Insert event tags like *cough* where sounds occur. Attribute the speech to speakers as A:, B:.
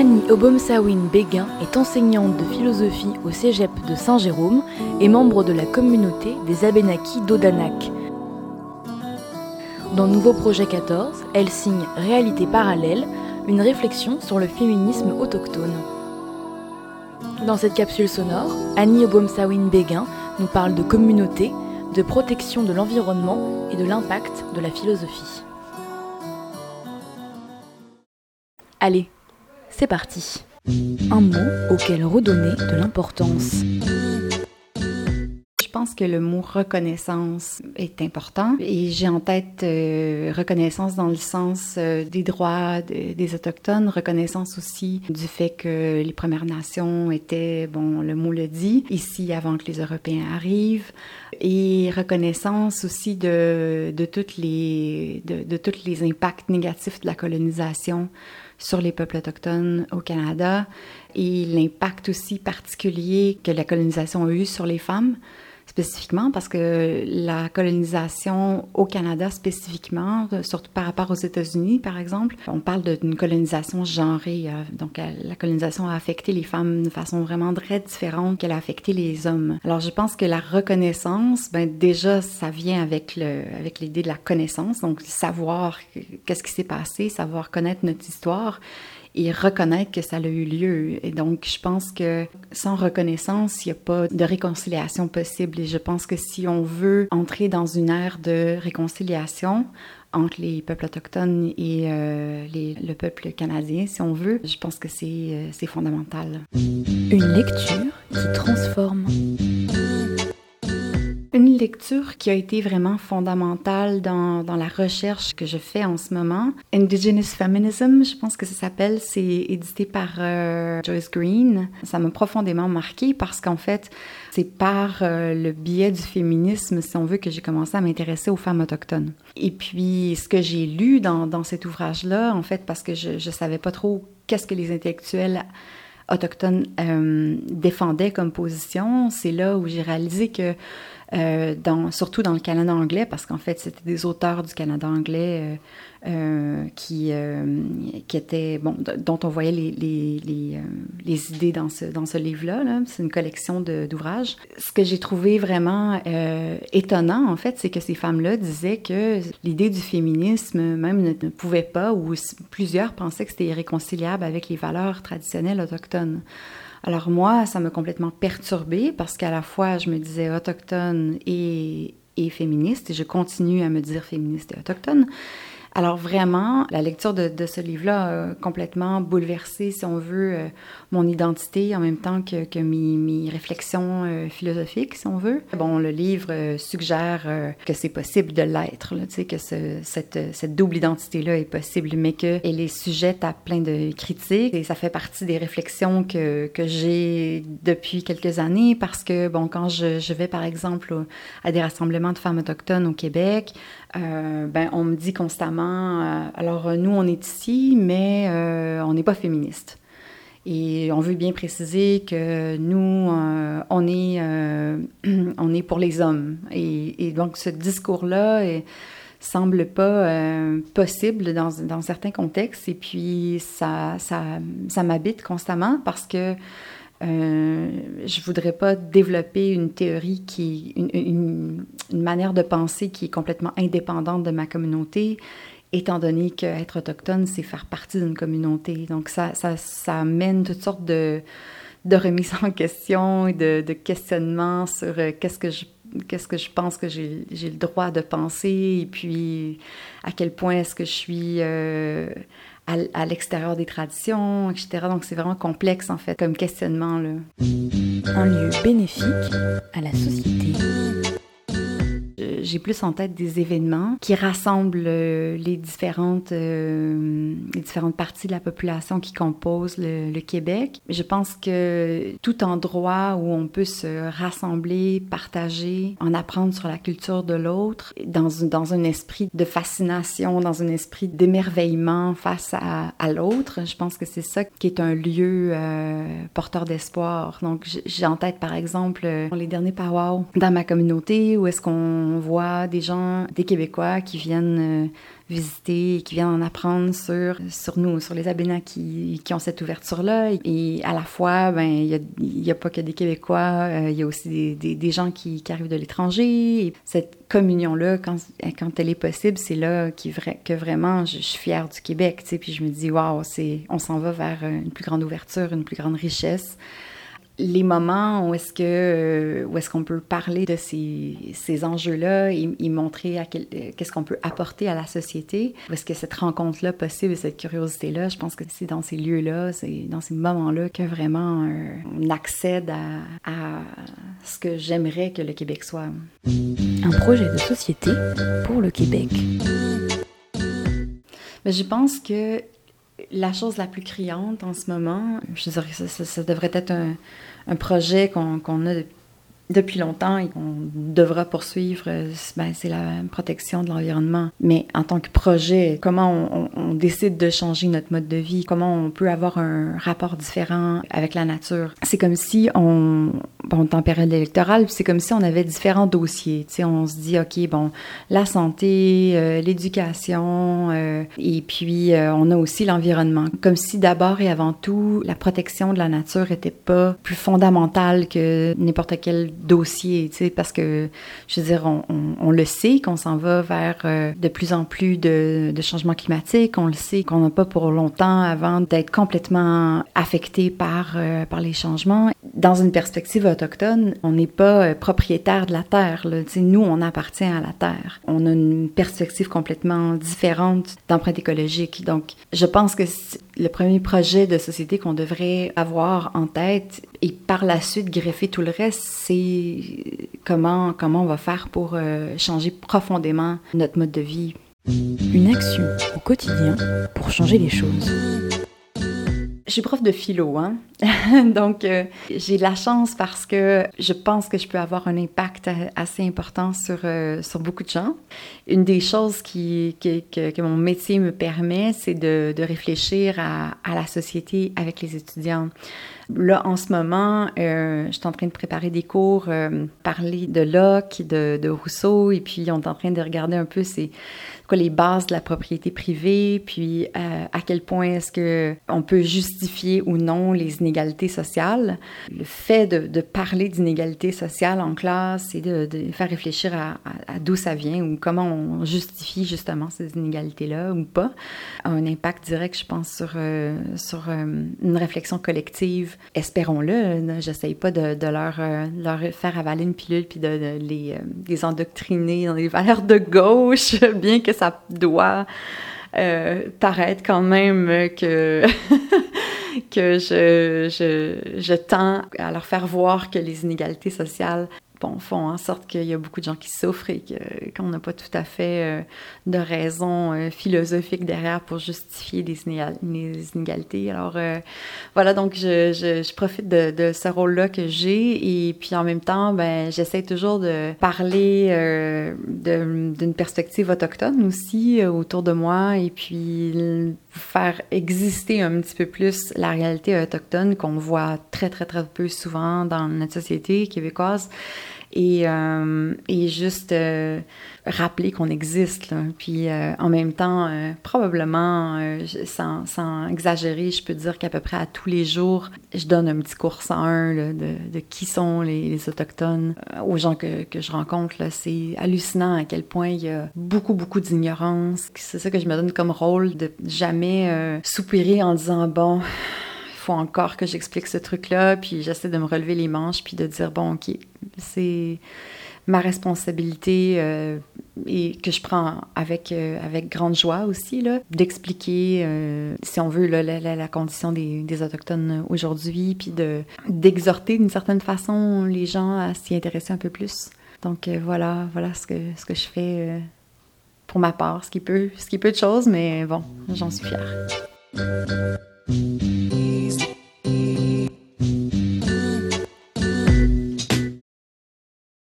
A: Annie Obomsawin Béguin est enseignante de philosophie au cégep de Saint-Jérôme et membre de la communauté des Abénakis d'Odanak. Dans Nouveau Projet 14, elle signe Réalité parallèle, une réflexion sur le féminisme autochtone. Dans cette capsule sonore, Annie Obomsawin Béguin nous parle de communauté, de protection de l'environnement et de l'impact de la philosophie. Allez, c'est parti. Un mot auquel redonner de l'importance.
B: Je pense que le mot reconnaissance est important et j'ai en tête euh, reconnaissance dans le sens euh, des droits des autochtones, reconnaissance aussi du fait que les Premières Nations étaient, bon, le mot le dit, ici avant que les Européens arrivent, et reconnaissance aussi de, de toutes les de, de tous les impacts négatifs de la colonisation sur les peuples autochtones au Canada. Et l'impact aussi particulier que la colonisation a eu sur les femmes spécifiquement parce que la colonisation au Canada spécifiquement, surtout par rapport aux États-Unis par exemple, on parle d'une colonisation genrée. Euh, donc la colonisation a affecté les femmes de façon vraiment très différente qu'elle a affecté les hommes. Alors je pense que la reconnaissance, ben déjà ça vient avec le avec l'idée de la connaissance, donc savoir qu'est-ce qui s'est passé, savoir connaître notre histoire et reconnaître que ça a eu lieu. Et donc, je pense que sans reconnaissance, il n'y a pas de réconciliation possible. Et je pense que si on veut entrer dans une ère de réconciliation, entre les peuples autochtones et euh, les, le peuple canadien, si on veut, je pense que c'est euh, fondamental.
A: Une lecture qui transforme
B: qui a été vraiment fondamentale dans, dans, la recherche que je fais en ce moment, Indigenous Feminism, je pense que ça s'appelle, c'est édité par euh, Joyce Green. Ça m'a profondément marqué parce qu'en fait, c'est par euh, le biais du féminisme, si on veut, que j'ai commencé à m'intéresser aux femmes autochtones. Et puis, ce que j'ai lu dans, dans cet ouvrage-là, en fait, parce que je ne savais pas trop qu'est-ce que les intellectuels autochtones euh, défendaient comme position, c'est là où j'ai réalisé que euh, surtout dans le Canada anglais, parce qu'en fait, c'était des auteurs du Canada anglais euh, euh, qui, étaient, dont on voyait les, idées dans ce, livre-là. -là, c'est une collection d'ouvrages. Ce que j'ai trouvé vraiment étonnant, en fait, c'est que ces femmes-là disaient que l'idée du féminisme même ne, pouvait pas, ou plusieurs pensaient que c'était irréconciliable avec les valeurs traditionnelles autochtones. Alors moi, ça m'a complètement perturbée parce qu'à la fois, je me disais autochtone et, et féministe, et je continue à me dire féministe et autochtone. Alors vraiment, la lecture de, ce livre-là a complètement bouleversé, si on veut, euh, mon identité en même temps que, mes, réflexions euh, philosophiques, si on veut. Bon, le livre euh, suggère que c'est possible de l'être, que ce, cette, cette, double identité-là est possible, mais qu'elle est sujette à plein de critiques et ça fait partie des réflexions que, que j'ai depuis quelques années parce que, bon, quand je, vais par exemple à des rassemblements de femmes autochtones au Québec, ben, on me dit constamment, euh, alors nous, on est ici, mais euh, on n'est pas féministe. Et on veut bien préciser que nous, euh, on, est, *clears throat* on est pour les hommes. Et, donc, ce discours-là semble pas possible dans, dans, certains contextes. Et puis, ça, ça, m'habite constamment parce que euh, je voudrais pas développer une théorie qui, une, manière de penser qui est complètement indépendante de ma communauté, étant donné qu'être autochtone, c'est faire partie d'une communauté. Donc ça, ça, amène toutes sortes de, de remises en question et de, questionnements sur euh, qu'est-ce que je qu'est-ce que je pense que j'ai le droit de penser et puis à quel point est-ce que je suis euh, à, à l'extérieur des traditions, etc. Donc c'est vraiment complexe en fait comme questionnement. Là.
A: Un lieu bénéfique à la société
B: j'ai plus en tête des événements qui rassemblent euh, les différentes, euh, les différentes parties de la population qui composent le, Québec. Je pense que tout endroit où on peut se rassembler, partager, en apprendre sur la culture de l'autre, dans, dans un esprit de fascination, dans un esprit d'émerveillement face à, l'autre, je pense que c'est ça qui est un lieu euh, porteur d'espoir. Donc j'ai en tête par exemple les derniers powwows dans ma communauté où est-ce qu'on voit des gens, des Québécois qui viennent visiter, qui viennent en apprendre sur, sur nous, sur les Abénats qui, ont cette ouverture-là. Et à la fois, ben il n'y a, pas que des Québécois, il y a aussi des, gens qui, arrivent de l'étranger. Cette communion-là, quand, elle est possible, c'est là que vraiment je, suis fière du Québec. Puis je me dis, waouh, on s'en va vers une plus grande ouverture, une plus grande richesse les moments où est-ce que euh, où est-ce qu'on peut parler de ces, ces enjeux-là et, montrer à quel, euh, qu'est-ce qu'on peut apporter à la société, où est-ce que cette rencontre-là possible, cette curiosité-là, je pense que c'est dans ces lieux-là, c'est dans ces moments-là que vraiment euh, on accède à, à ce que j'aimerais que le Québec soit.
A: Un projet de société pour le Québec.
B: Mais je pense que la chose la plus criante en ce moment, je dirais que ça, devrait être un, un projet qu'on a depuis longtemps et qu'on devra poursuivre, euh, ben, c'est la protection de l'environnement. Mais en tant que projet, comment on, décide de changer notre mode de vie, comment on peut avoir un rapport différent avec la nature? C'est comme si on, bon, en période électorale, c'est comme si on avait différents dossiers. Tu sais, on se dit, OK, bon, la santé, euh, l'éducation, euh, et puis on a aussi l'environnement. Comme si d'abord et avant tout, la protection de la nature n'était pas plus fondamentale que n'importe quel dossier, tu sais, parce que, je veux dire, on, on, le sait qu'on s'en va vers euh, de plus en plus de, changements climatiques, on le sait qu'on n'a pas pour longtemps avant d'être complètement affecté par, euh, par les changements. Dans une perspective on n'est pas euh, propriétaire de la Terre, nous, on appartient à la Terre. On a une perspective complètement différente d'empreinte écologique. Donc, je pense que le premier projet de société qu'on devrait avoir en tête et par la suite greffer tout le reste, c'est comment, comment on va faire pour euh, changer profondément notre mode de vie.
A: Une action au quotidien pour changer les choses.
B: Je suis prof de philo, hein? *laughs* donc euh, j'ai la chance parce que je pense que je peux avoir un impact assez important sur, euh, sur beaucoup de gens. Une des choses qui, que, que, mon métier me permet, c'est de, de, réfléchir à, à, la société avec les étudiants. Là, en ce moment, euh, je suis en train de préparer des cours, parler de Locke, de, de Rousseau, et puis on est en train de regarder un peu ces les bases de la propriété privée, puis euh, à quel point est-ce que on peut justifier ou non les inégalités sociales. Le fait de, parler d'inégalités sociales en classe et de, faire réfléchir à, d'où ça vient ou comment on justifie justement ces inégalités-là ou pas, a un impact direct, je pense, sur, euh, sur euh, une réflexion collective. Espérons-le. J'essaye pas de, de leur, leur faire avaler une pilule puis de, les, les endoctriner dans les valeurs de gauche, *laughs* bien que ça doit euh, paraître quand même que, *laughs* que je, je, je tends à leur faire voir que les inégalités sociales font en sorte qu'il y a beaucoup de gens qui souffrent et qu'on n'a pas tout à fait euh, de raison euh, philosophique derrière pour justifier des, inégalités. Alors euh, voilà, donc je profite de, de ce rôle-là que j'ai et puis en même temps, ben, j'essaie toujours de parler d'une perspective autochtone aussi autour de moi et puis faire exister un petit peu plus la réalité autochtone qu'on voit très, très, très peu souvent dans notre société québécoise et, euh, et juste euh, rappeler qu'on existe. Là. Puis euh, en même temps, euh, probablement, euh, sans, sans, exagérer, je peux dire qu'à peu près à tous les jours, je donne un petit cours en un là, de, de, qui sont les, les Autochtones aux gens que, que je rencontre. C'est hallucinant à quel point il y a beaucoup, beaucoup d'ignorance. C'est ça que je me donne comme rôle, de jamais soupirer en disant, bon faut encore que j'explique ce truc-là, puis j'essaie de me relever les manches, puis de dire, bon, OK, c'est ma responsabilité euh, et que je prends avec, euh, avec grande joie aussi, d'expliquer, euh, si on veut, là, la, la, condition des, des Autochtones aujourd'hui, puis d'exhorter d'une certaine façon les gens à s'y intéresser un peu plus. Donc voilà, voilà ce que, ce que je fais pour ma part, ce qui peut, ce qui peut de choses, mais bon, j'en suis fière.